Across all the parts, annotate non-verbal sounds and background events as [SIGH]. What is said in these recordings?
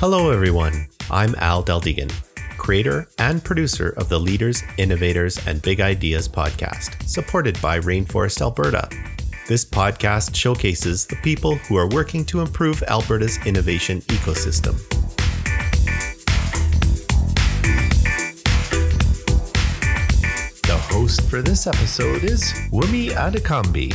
Hello, everyone. I'm Al Deldegan, creator and producer of the Leaders, Innovators, and Big Ideas podcast, supported by Rainforest Alberta. This podcast showcases the people who are working to improve Alberta's innovation ecosystem. The host for this episode is Wumi Adekambi,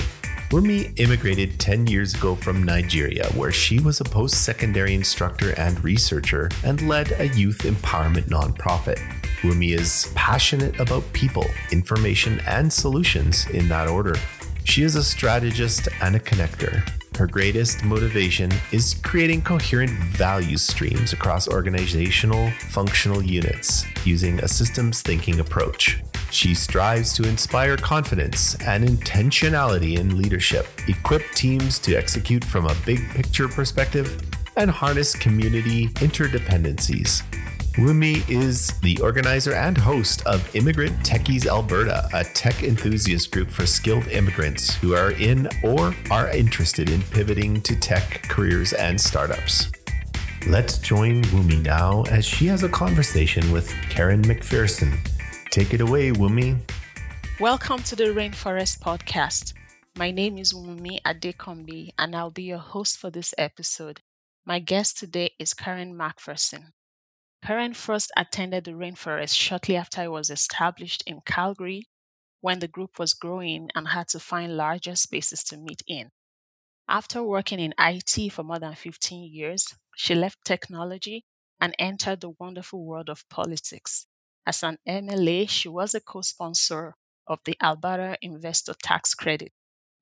Wumi immigrated 10 years ago from Nigeria, where she was a post secondary instructor and researcher and led a youth empowerment nonprofit. Wumi is passionate about people, information, and solutions in that order. She is a strategist and a connector. Her greatest motivation is creating coherent value streams across organizational, functional units using a systems thinking approach. She strives to inspire confidence and intentionality in leadership, equip teams to execute from a big picture perspective, and harness community interdependencies. Wumi is the organizer and host of Immigrant Techies Alberta, a tech enthusiast group for skilled immigrants who are in or are interested in pivoting to tech careers and startups. Let's join Wumi now as she has a conversation with Karen McPherson, Take it away, Wumi. Welcome to the Rainforest Podcast. My name is Wumi Adekombi, and I'll be your host for this episode. My guest today is Karen McPherson. Karen first attended the Rainforest shortly after it was established in Calgary when the group was growing and had to find larger spaces to meet in. After working in IT for more than 15 years, she left technology and entered the wonderful world of politics. As an MLA, she was a co sponsor of the Alberta Investor Tax Credit,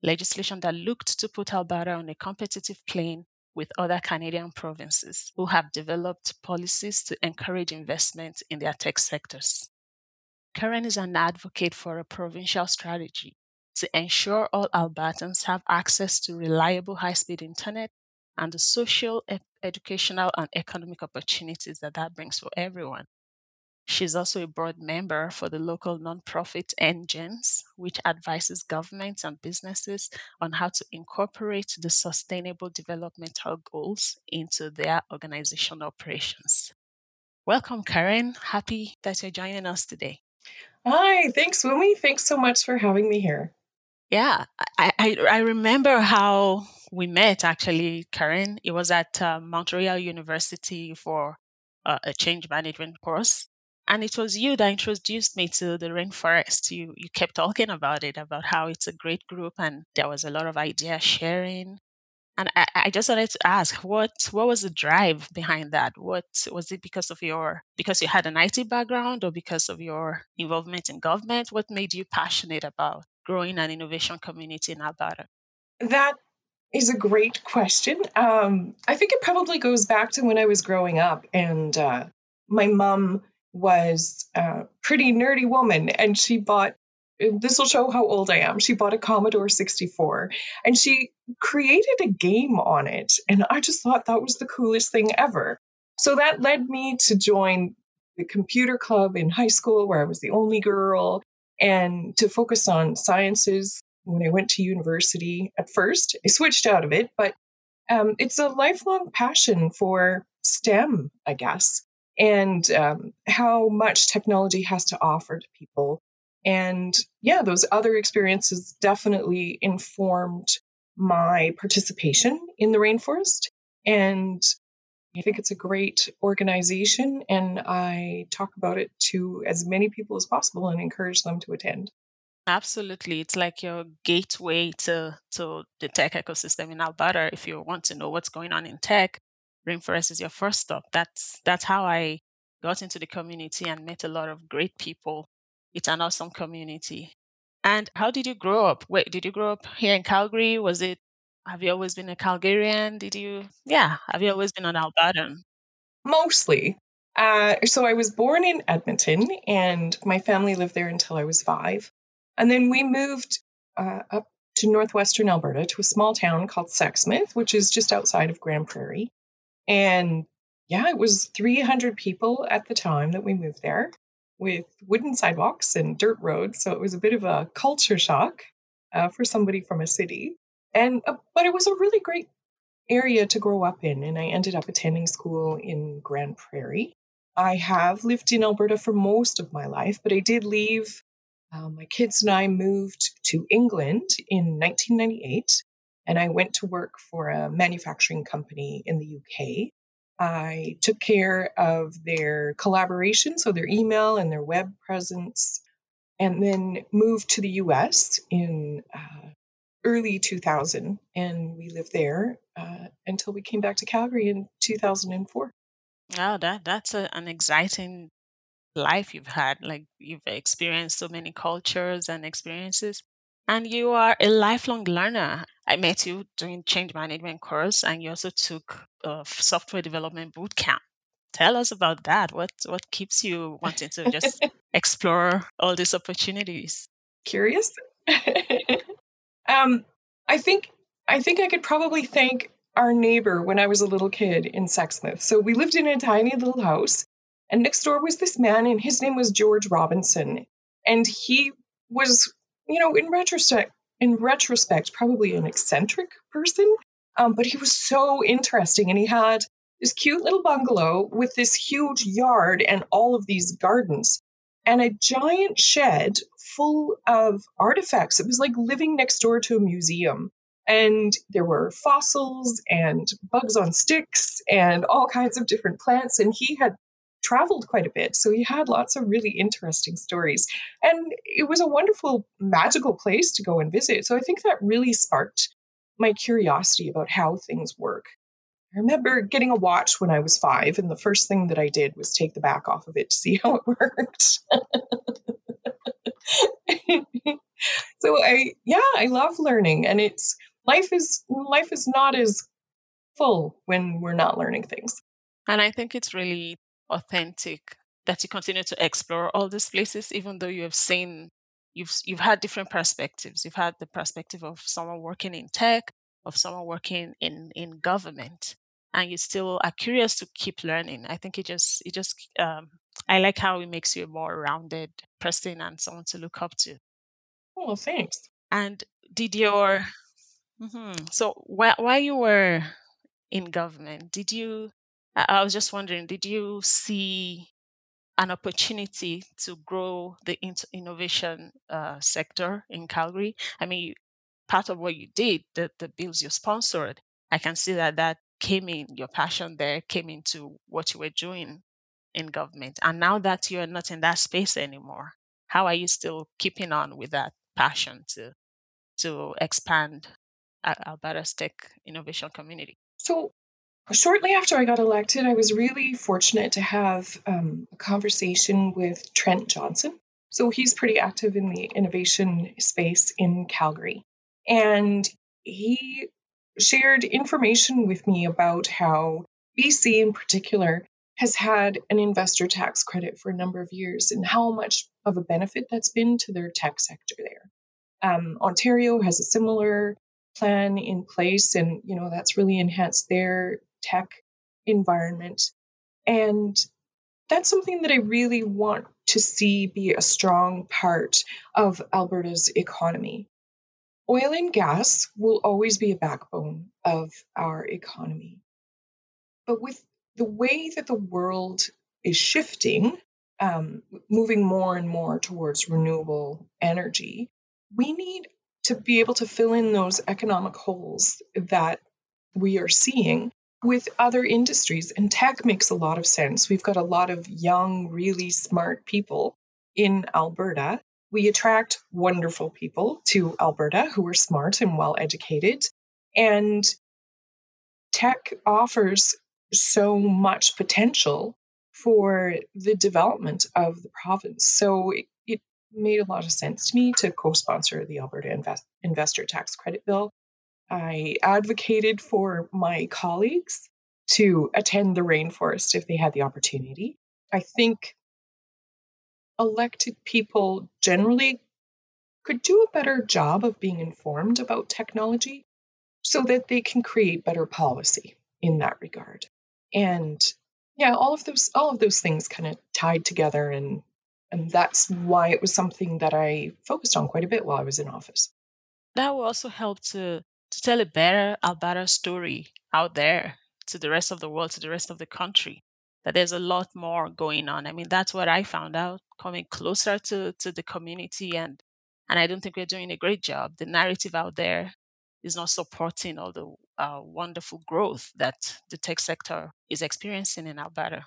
legislation that looked to put Alberta on a competitive plane with other Canadian provinces who have developed policies to encourage investment in their tech sectors. Karen is an advocate for a provincial strategy to ensure all Albertans have access to reliable high speed internet and the social, educational, and economic opportunities that that brings for everyone. She's also a board member for the local nonprofit NGENS, which advises governments and businesses on how to incorporate the sustainable developmental goals into their organizational operations. Welcome, Karen. Happy that you're joining us today. Hi, thanks, Wumi. Thanks so much for having me here. Yeah, I, I, I remember how we met actually, Karen. It was at uh, Mount Royal University for uh, a change management course and it was you that introduced me to the rainforest. You you kept talking about it about how it's a great group and there was a lot of idea sharing. And I, I just wanted to ask what what was the drive behind that? What was it because of your because you had an it background or because of your involvement in government? What made you passionate about growing an innovation community in alberta? That is a great question. Um, i think it probably goes back to when i was growing up and uh, my mom was a pretty nerdy woman and she bought this will show how old I am. She bought a Commodore 64 and she created a game on it. And I just thought that was the coolest thing ever. So that led me to join the computer club in high school, where I was the only girl, and to focus on sciences when I went to university at first. I switched out of it, but um, it's a lifelong passion for STEM, I guess and um, how much technology has to offer to people. And yeah, those other experiences definitely informed my participation in the rainforest. And I think it's a great organization, and I talk about it to as many people as possible and encourage them to attend. Absolutely. It's like your gateway to, to the tech ecosystem in Alberta. If you want to know what's going on in tech, Rainforest is your first stop. That's that's how I got into the community and met a lot of great people. It's an awesome community. And how did you grow up? Wait, did you grow up here in Calgary? Was it have you always been a Calgarian? Did you yeah, have you always been an Albertan? Mostly. Uh, so I was born in Edmonton and my family lived there until I was five. And then we moved uh, up to northwestern Alberta to a small town called Sexsmith, which is just outside of Grande Prairie. And yeah, it was 300 people at the time that we moved there with wooden sidewalks and dirt roads. So it was a bit of a culture shock uh, for somebody from a city. And uh, but it was a really great area to grow up in, and I ended up attending school in Grande Prairie. I have lived in Alberta for most of my life, but I did leave. Uh, my kids and I moved to England in 1998, and I went to work for a manufacturing company in the UK. I took care of their collaboration, so their email and their web presence, and then moved to the US in uh, early 2000. And we lived there uh, until we came back to Calgary in 2004. Wow, that that's a, an exciting life you've had. Like you've experienced so many cultures and experiences, and you are a lifelong learner. I met you doing change management course, and you also took a software development boot camp. Tell us about that. What what keeps you wanting to just [LAUGHS] explore all these opportunities? Curious. [LAUGHS] um, I think I think I could probably thank our neighbor when I was a little kid in Sexsmith. So we lived in a tiny little house, and next door was this man, and his name was George Robinson, and he was, you know, in retrospect, in retrospect, probably an eccentric person, um, but he was so interesting, and he had this cute little bungalow with this huge yard and all of these gardens and a giant shed full of artifacts. It was like living next door to a museum. And there were fossils and bugs on sticks and all kinds of different plants. And he had traveled quite a bit. So he had lots of really interesting stories. And it was a wonderful, magical place to go and visit. So I think that really sparked my curiosity about how things work. I remember getting a watch when I was five, and the first thing that I did was take the back off of it to see [LAUGHS] how it worked. [LAUGHS] so I, yeah, I love learning, and it's life is life is not as full when we're not learning things. And I think it's really authentic that you continue to explore all these places, even though you have seen you've you've had different perspectives. You've had the perspective of someone working in tech, of someone working in in government and you still are curious to keep learning. I think it just it just um, I like how it makes you a more rounded person and someone to look up to. Oh, thanks. And did your mm-hmm, so while while you were in government, did you? I was just wondering, did you see an opportunity to grow the innovation uh, sector in Calgary? I mean, part of what you did, the, the bills you sponsored, I can see that that came in, your passion there came into what you were doing in government. And now that you're not in that space anymore, how are you still keeping on with that passion to to expand Alberta's tech innovation community? So shortly after I got elected, I was really fortunate to have um, a conversation with Trent Johnson. So he's pretty active in the innovation space in Calgary. And he shared information with me about how BC, in particular, has had an investor tax credit for a number of years and how much of a benefit that's been to their tech sector there. Um, Ontario has a similar plan in place, and you know that's really enhanced their tech environment. And that's something that I really want to see be a strong part of Alberta's economy. Oil and gas will always be a backbone of our economy. But with the way that the world is shifting, um, moving more and more towards renewable energy, we need to be able to fill in those economic holes that we are seeing with other industries. And tech makes a lot of sense. We've got a lot of young, really smart people in Alberta we attract wonderful people to Alberta who are smart and well educated. And tech offers so much potential for the development of the province. So it, it made a lot of sense to me to co sponsor the Alberta Invest- Investor Tax Credit Bill. I advocated for my colleagues to attend the rainforest if they had the opportunity. I think elected people generally could do a better job of being informed about technology so that they can create better policy in that regard. And yeah, all of those all of those things kind of tied together and and that's why it was something that I focused on quite a bit while I was in office. That will also help to to tell a better Alberta story out there to the rest of the world, to the rest of the country. That there's a lot more going on. I mean, that's what I found out coming closer to, to the community and and I don't think we're doing a great job. The narrative out there is not supporting all the uh, wonderful growth that the tech sector is experiencing in Alberta.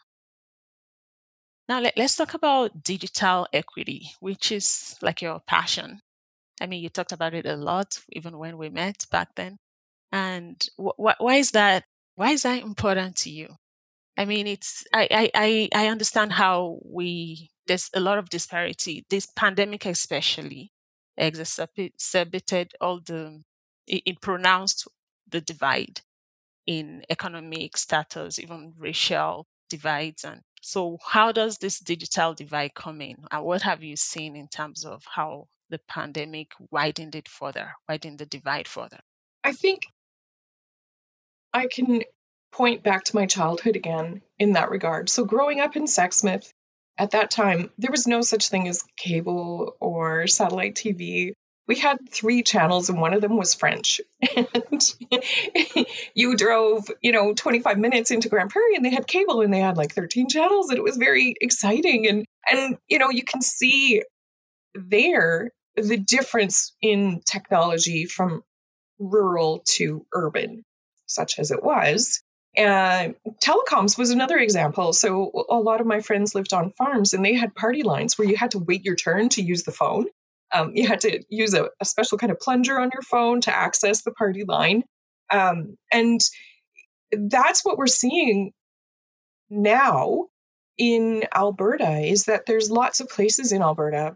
Now, let, us talk about digital equity, which is like your passion. I mean, you talked about it a lot, even when we met back then. And wh- wh- why is that? Why is that important to you? I mean, it's I, I I understand how we there's a lot of disparity. This pandemic, especially, exacerbated all the it, it pronounced the divide in economic status, even racial divides. And so, how does this digital divide come in? And what have you seen in terms of how the pandemic widened it further, widened the divide further? I think I can point back to my childhood again in that regard. So, growing up in Sexsmith, at that time, there was no such thing as cable or satellite TV. We had three channels, and one of them was French. [LAUGHS] And you drove, you know, 25 minutes into Grande Prairie, and they had cable, and they had like 13 channels, and it was very exciting. And and you know, you can see there the difference in technology from rural to urban, such as it was. Telecoms was another example. So a lot of my friends lived on farms and they had party lines where you had to wait your turn to use the phone. Um, you had to use a, a, special kind of plunger on your phone to access the party line. Um, and that's what we're seeing now in Alberta is that there's lots of places in Alberta,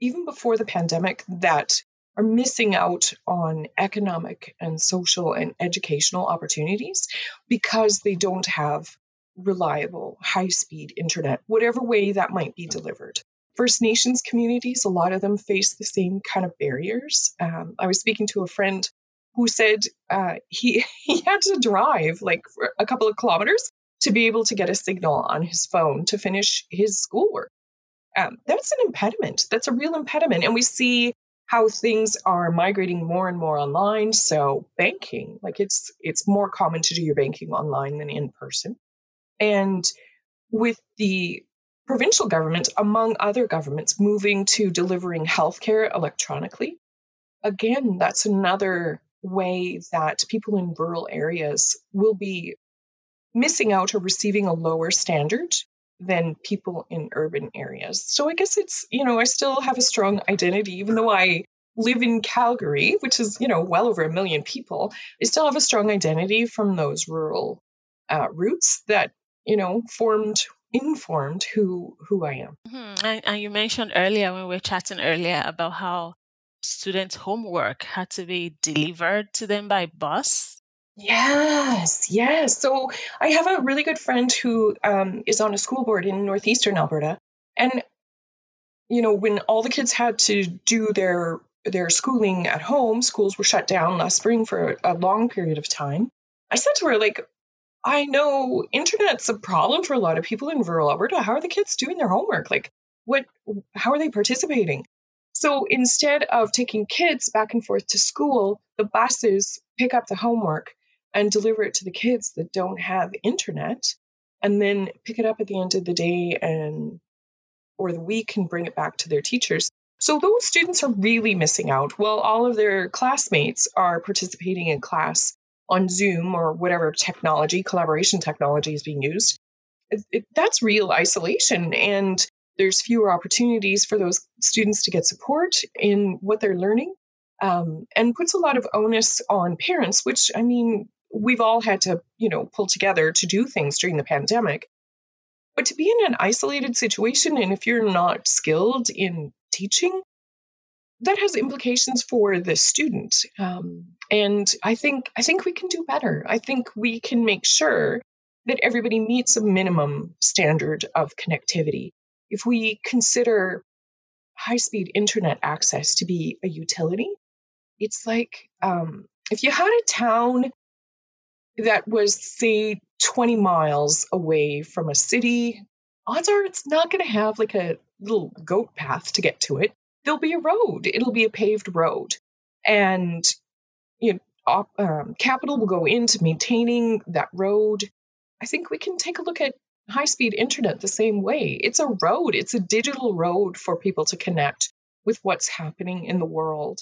even before the pandemic, that are missing out on economic and social and educational opportunities because they don't have reliable, high speed internet, whatever way that might be delivered. First Nations communities, a lot of them face the same kind of barriers. Um, I was speaking to a friend who said uh, he [LAUGHS] he had to drive like a couple of kilometers to be able to get a signal on his phone to finish his schoolwork. Um, that's an impediment. That's a real impediment, and we see how things are migrating more and more online. So banking, like it's it's more common to do your banking online than in person. And with the provincial government, among other governments, moving to delivering healthcare electronically, again, that's another way that people in rural areas will be missing out or receiving a lower standard than people in urban areas. So I guess it's, you know, I still have a strong identity, even though I live in Calgary, which is, you know, well over a million people, I still have a strong identity from those rural uh, roots that, you know, formed informed who who I am. Mm-hmm. And, and you mentioned earlier when we were chatting earlier about how students' homework had to be delivered to them by bus Yes, yes. So I have a really good friend who um, is on a school board in northeastern Alberta, and you know when all the kids had to do their their schooling at home, schools were shut down last spring for a long period of time. I said to her, like, I know internet's a problem for a lot of people in rural Alberta. How are the kids doing their homework? Like, what? How are they participating? So instead of taking kids back and forth to school, the buses pick up the homework and deliver it to the kids that don't have internet and then pick it up at the end of the day and or the week and bring it back to their teachers. So those students are really missing out while all of their classmates are participating in class on Zoom or whatever technology, collaboration technology is being used. It, it, that's real isolation and there's fewer opportunities for those students to get support in what they're learning um, and puts a lot of onus on parents which i mean we've all had to, you know, pull together to do things during the pandemic. But to be in an isolated situation, and if you're not skilled in teaching, that has implications for the student. Um, and I think I think we can do better. I think we can make sure that everybody meets a minimum standard of connectivity. If we consider high speed internet access to be a utility, it's like um, if you had a town that was, say, 20 miles away from a city, odds are it's not going to have like a little goat path to get to it. There'll be a road, it'll be a paved road. And you know, op, um, capital will go into maintaining that road, I think we can take a look at high speed internet the same way. It's a road, it's a digital road for people to connect with what's happening in the world.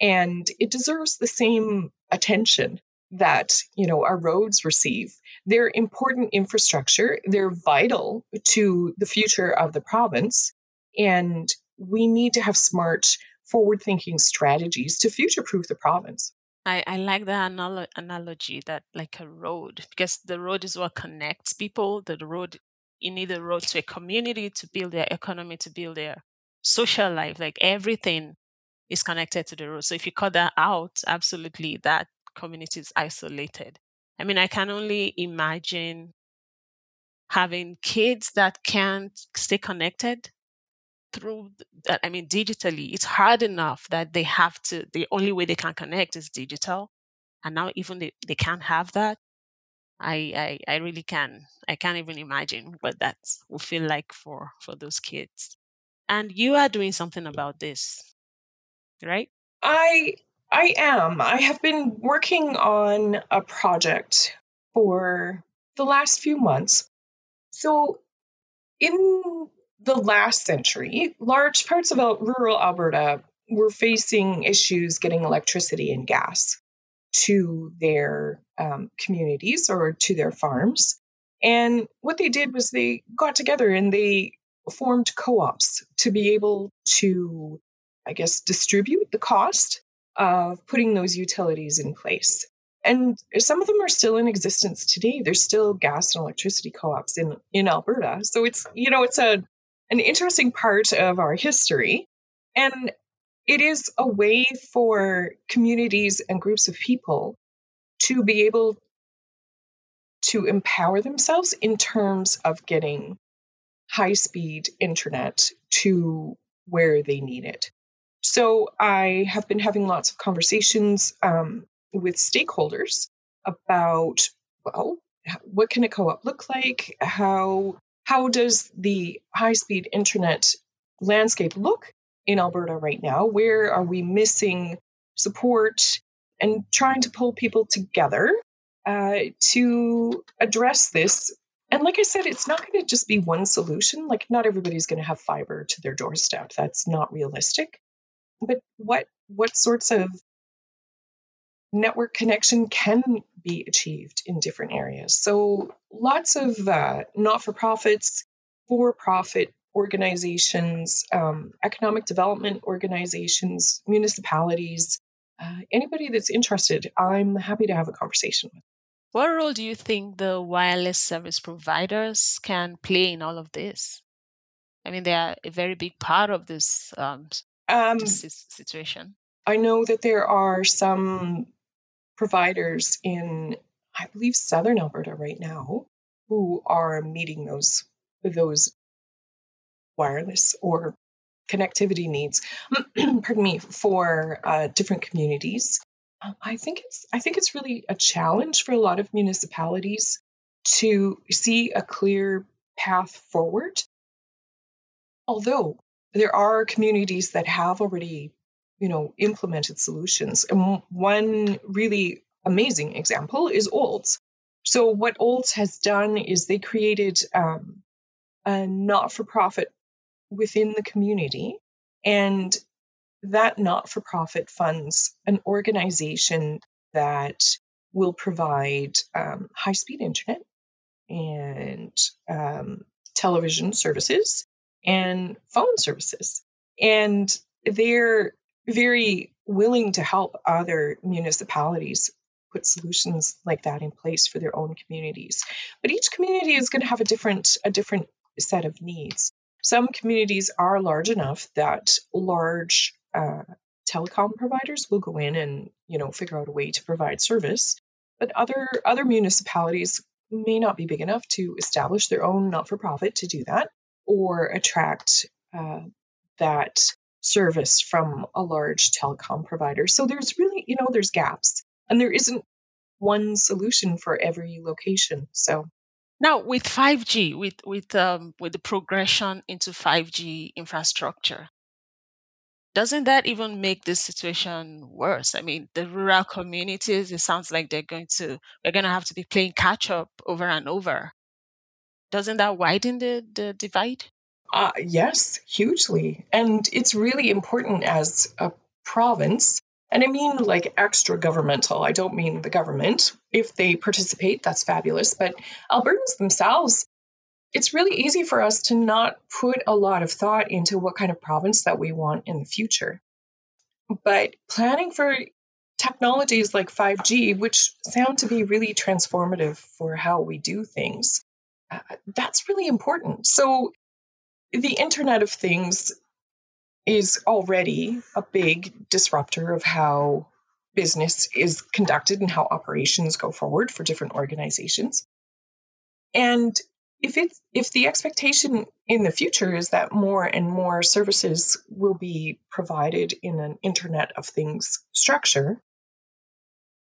And it deserves the same attention that you know our roads receive they're important infrastructure they're vital to the future of the province and we need to have smart forward thinking strategies to future proof the province I, I like the analo- analogy that like a road because the road is what connects people. The road you need a road to a community to build their economy, to build their social life. Like everything is connected to the road. So if you cut that out, absolutely that community is isolated. I mean, I can only imagine having kids that can't stay connected through that i mean digitally it's hard enough that they have to the only way they can connect is digital and now even they, they can't have that. I, I i really can i can't even imagine what that will feel like for for those kids. And you are doing something about this right? I i am i have been working on a project for the last few months so in the last century, large parts of rural Alberta were facing issues getting electricity and gas to their um, communities or to their farms. And what they did was they got together and they formed co ops to be able to, I guess, distribute the cost of putting those utilities in place. And some of them are still in existence today. There's still gas and electricity co-ops in, in Alberta. So it's, you know, it's a an interesting part of our history. And it is a way for communities and groups of people to be able to empower themselves in terms of getting high speed internet to where they need it. So I have been having lots of conversations um, with stakeholders about, well, what can a co-op look like? How how does the high speed internet landscape look in Alberta right now? Where are we missing support and trying to pull people together uh, to address this? And like I said, it's not going to just be one solution. Like, not everybody's going to have fiber to their doorstep. That's not realistic. But what what sorts of network connection can be achieved in different areas. So, lots of uh, not for profits, for profit organizations, um, economic development organizations, municipalities, uh, anybody that's interested, I'm happy to have a conversation with. What role do you think the wireless service providers can play in all of this? I mean, they are a very big part of this, um, um, this situation. I know that there are some providers in, I believe, southern Alberta right now who are meeting those those wireless or connectivity needs. [CLEARS THROAT] pardon me for uh, different communities. Um, I think it's I think it's really a challenge for a lot of municipalities to see a clear path forward. Although there are communities that have already you know, implemented solutions. And one really amazing example is Olds. So what Olds has done is they created um, a not-for-profit within the community, and that not-for-profit funds an organization that will provide um, high-speed internet and um, television services and phone services. And they're very willing to help other municipalities put solutions like that in place for their own communities. But each community is going to have a different a different set of needs. Some communities are large enough that large uh, telecom providers will go in and you know figure out a way to provide service. But other other municipalities may not be big enough to establish their own not for profit to do that or attract uh, that service from a large telecom provider. So there's really, you know, there's gaps and there isn't one solution for every location. So now with 5G, with with um, with the progression into 5G infrastructure, doesn't that even make this situation worse? I mean, the rural communities, it sounds like they're going to, we're going to have to be playing catch up over and over. Doesn't that widen the, the divide? Uh, yes, hugely. And it's really important as a province. And I mean like extra governmental. I don't mean the government. If they participate, that's fabulous. But Albertans themselves, it's really easy for us to not put a lot of thought into what kind of province that we want in the future. But planning for technologies like 5G, which sound to be really transformative for how we do things, uh, that's really important. So the Internet of Things is already a big disruptor of how business is conducted and how operations go forward for different organizations. And if it's if the expectation in the future is that more and more services will be provided in an internet of things structure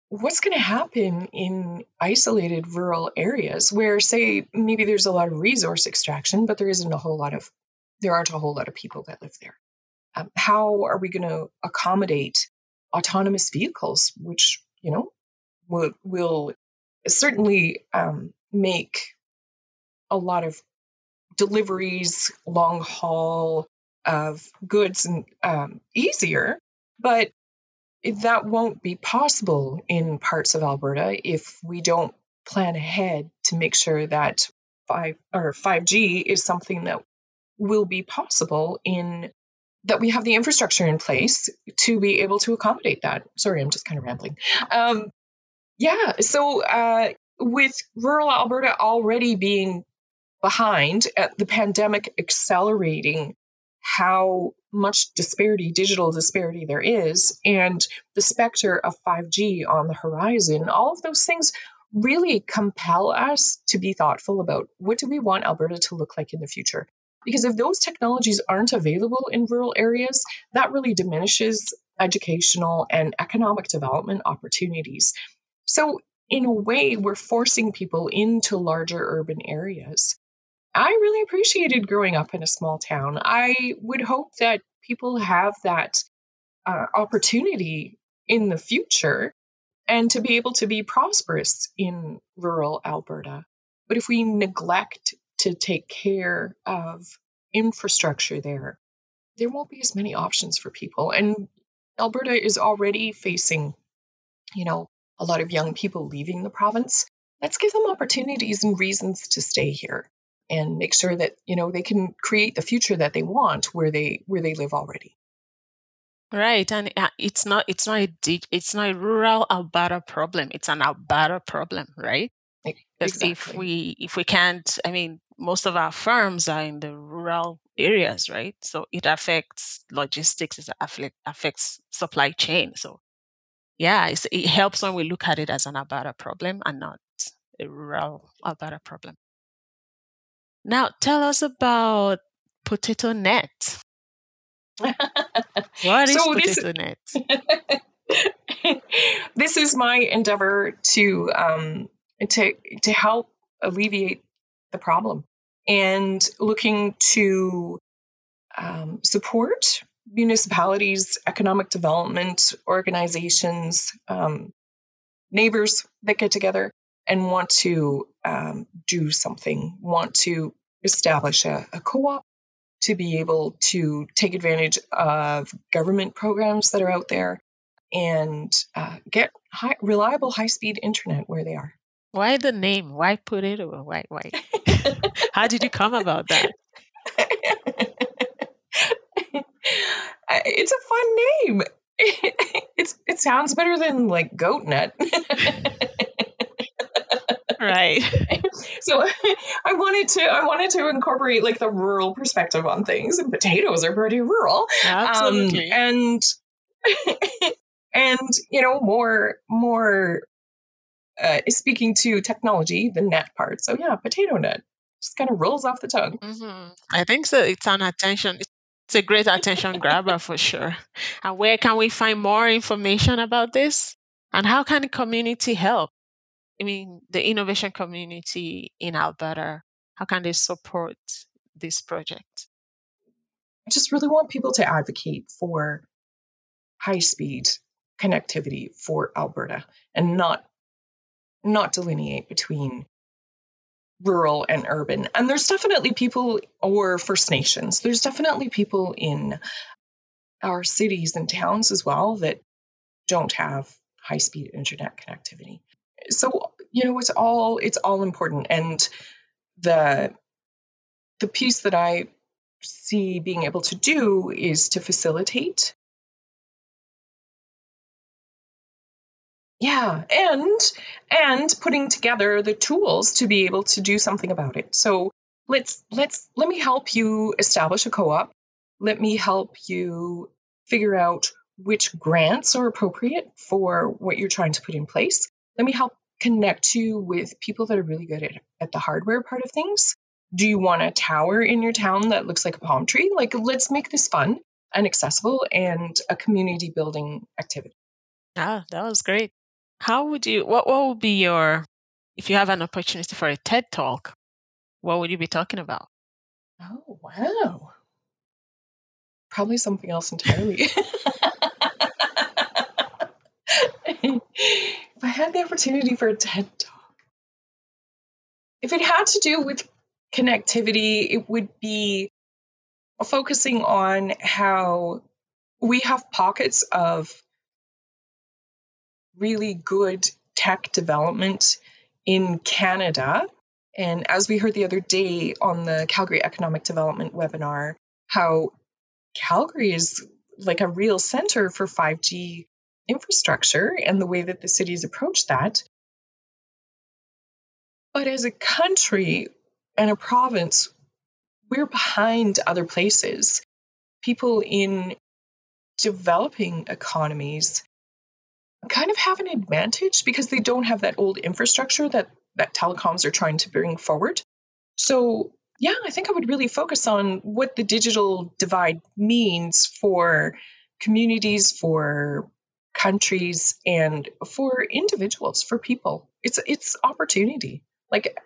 what's going to happen in isolated rural areas where say maybe there's a lot of resource extraction but there isn't a whole lot of there aren't a whole lot of people that live there. Um, how are we going to accommodate autonomous vehicles which you know will will certainly um, make a lot of deliveries long haul of goods and um, easier but that won't be possible in parts of Alberta if we don't plan ahead to make sure that 5 or 5G is something that will be possible in that we have the infrastructure in place to be able to accommodate that. Sorry, I'm just kind of rambling. Um, yeah, so uh, with rural Alberta already being behind, the pandemic accelerating how much disparity, digital disparity there is, and the specter of 5G on the horizon, all of those things really compel us to be thoughtful about what do we want Alberta to look like in the future. Because if those technologies aren't available in rural areas, that really diminishes educational and economic development opportunities. So, in a way, we're forcing people into larger urban areas. I really appreciated growing up in a small town. I would hope that people have that uh, opportunity in the future and to be able to be prosperous in rural Alberta. But if we neglect to take care of infrastructure there, there won't be as many options for people. And Alberta is already facing, you know, a lot of young people leaving the province. Let's give them opportunities and reasons to stay here and make sure that you know they can create the future that they want where they where they live already. Right and uh, it's not it's not a it's not a rural alberta problem it's an alberta problem right? Because exactly. if we if we can't i mean most of our firms are in the rural areas right? So it affects logistics it affect, affects supply chain so yeah it helps when we look at it as an alberta problem and not a rural alberta problem now, tell us about Potato Net. [LAUGHS] what is so Potato Net? [LAUGHS] this is my endeavor to um, to to help alleviate the problem and looking to um, support municipalities, economic development organizations, um, neighbors that get together and want to um, do something, want to establish a, a co op to be able to take advantage of government programs that are out there and uh, get high, reliable high speed internet where they are. Why the name? Why put it? Why? Why? [LAUGHS] How did you come about that? [LAUGHS] it's a fun name. [LAUGHS] it's it sounds better than like GoatNet right. [LAUGHS] So [LAUGHS] i wanted to i wanted to incorporate like the rural perspective on things and potatoes are pretty rural. Absolutely. Um, and [LAUGHS] and you know more more uh, speaking to technology the net part. So yeah potato net just kind of rolls off the tongue. Mm-hmm. i think so it's an attention it's a great attention grabber for sure. And where can we find more information about this? And how can the community help I mean, the innovation community in Alberta, how can they support this project? I just really want people to advocate for high speed connectivity for Alberta and not not delineate between rural and urban. And there's definitely people or First Nations. There's definitely people in our cities and towns as well that don't have high speed internet connectivity. So, you know, it's all it's all important. And the the piece that I see being able to do is to facilitate. Yeah and and putting together the tools to be able to do something about it. So let's let's let me help you establish a co-op. Let me help you figure out which grants are appropriate for what you're trying to put in place let me help connect you with people that are really good at, at the hardware part of things do you want a tower in your town that looks like a palm tree like let's make this fun and accessible and a community building activity ah that was great how would you, what, what would be your, if you have an opportunity for a TED talk, what would you be talking about? Oh, wow. Probably something else entirely. [LAUGHS] [LAUGHS] [LAUGHS] I had the opportunity for a TED talk, if it had to do with connectivity, it would be focusing on how we have pockets of really good tech development in Canada. And as we heard the other day on the Calgary Economic Development webinar, how Calgary is like a real center for 5G infrastructure and the way that the cities approach that. But as a country and a province, we're behind other places. People in developing economies kind of have an advantage because they don't have that old infrastructure that that telecoms are trying to bring forward. So, yeah, I think I would really focus on what the digital divide means for communities, for countries, and for individuals, for people. It's it's opportunity. Like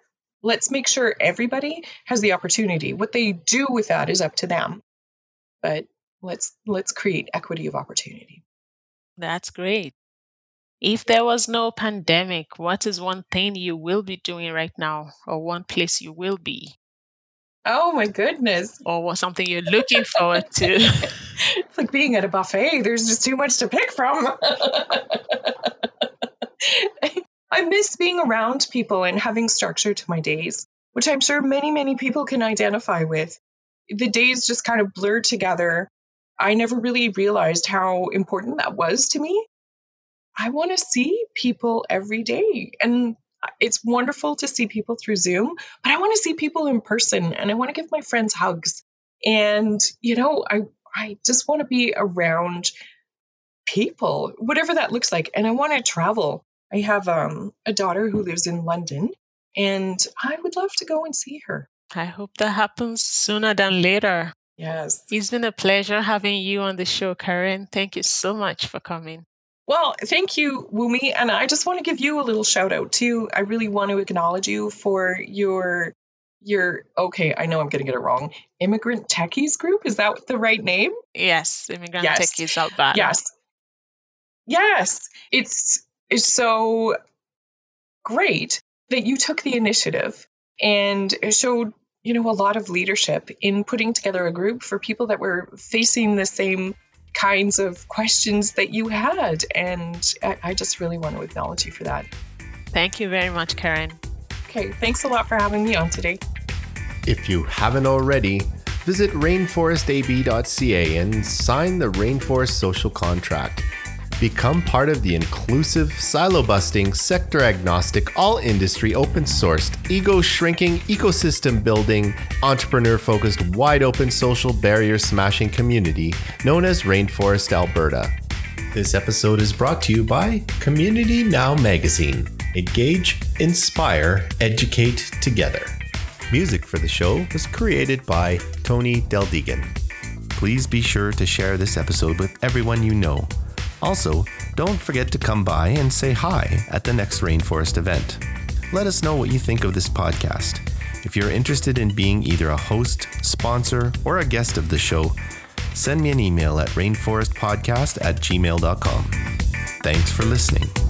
let's make sure everybody has the opportunity. What they do with that is up to them. But let's let's create equity of opportunity. That's great. If there was no pandemic, what is one thing you will be doing right now, or one place you will be? Oh my goodness. Or something you're looking forward to? [LAUGHS] it's like being at a buffet. There's just too much to pick from. [LAUGHS] I miss being around people and having structure to my days, which I'm sure many, many people can identify with. The days just kind of blurred together. I never really realized how important that was to me. I want to see people every day. And it's wonderful to see people through Zoom, but I want to see people in person and I want to give my friends hugs. And, you know, I, I just want to be around people, whatever that looks like. And I want to travel. I have um, a daughter who lives in London and I would love to go and see her. I hope that happens sooner than later. Yes. It's been a pleasure having you on the show, Karen. Thank you so much for coming. Well, thank you, Wumi. And I just want to give you a little shout out too. I really want to acknowledge you for your your okay, I know I'm gonna get it wrong. Immigrant Techies Group, is that the right name? Yes, Immigrant yes. Techies Alberta. Yes. Yes. It's it's so great that you took the initiative and showed, you know, a lot of leadership in putting together a group for people that were facing the same kinds of questions that you had. And I, I just really want to acknowledge you for that. Thank you very much, Karen. Okay, thanks a lot for having me on today. If you haven't already, visit rainforestab.ca and sign the Rainforest Social Contract. Become part of the inclusive, silo busting, sector agnostic, all industry open sourced, ego shrinking, ecosystem building, entrepreneur focused, wide open social barrier smashing community known as Rainforest Alberta. This episode is brought to you by Community Now Magazine. Engage, inspire, educate together. Music for the show was created by Tony Deldegan. Please be sure to share this episode with everyone you know. Also, don't forget to come by and say hi at the next Rainforest event. Let us know what you think of this podcast. If you're interested in being either a host, sponsor, or a guest of the show, send me an email at rainforestpodcast at gmail.com. Thanks for listening.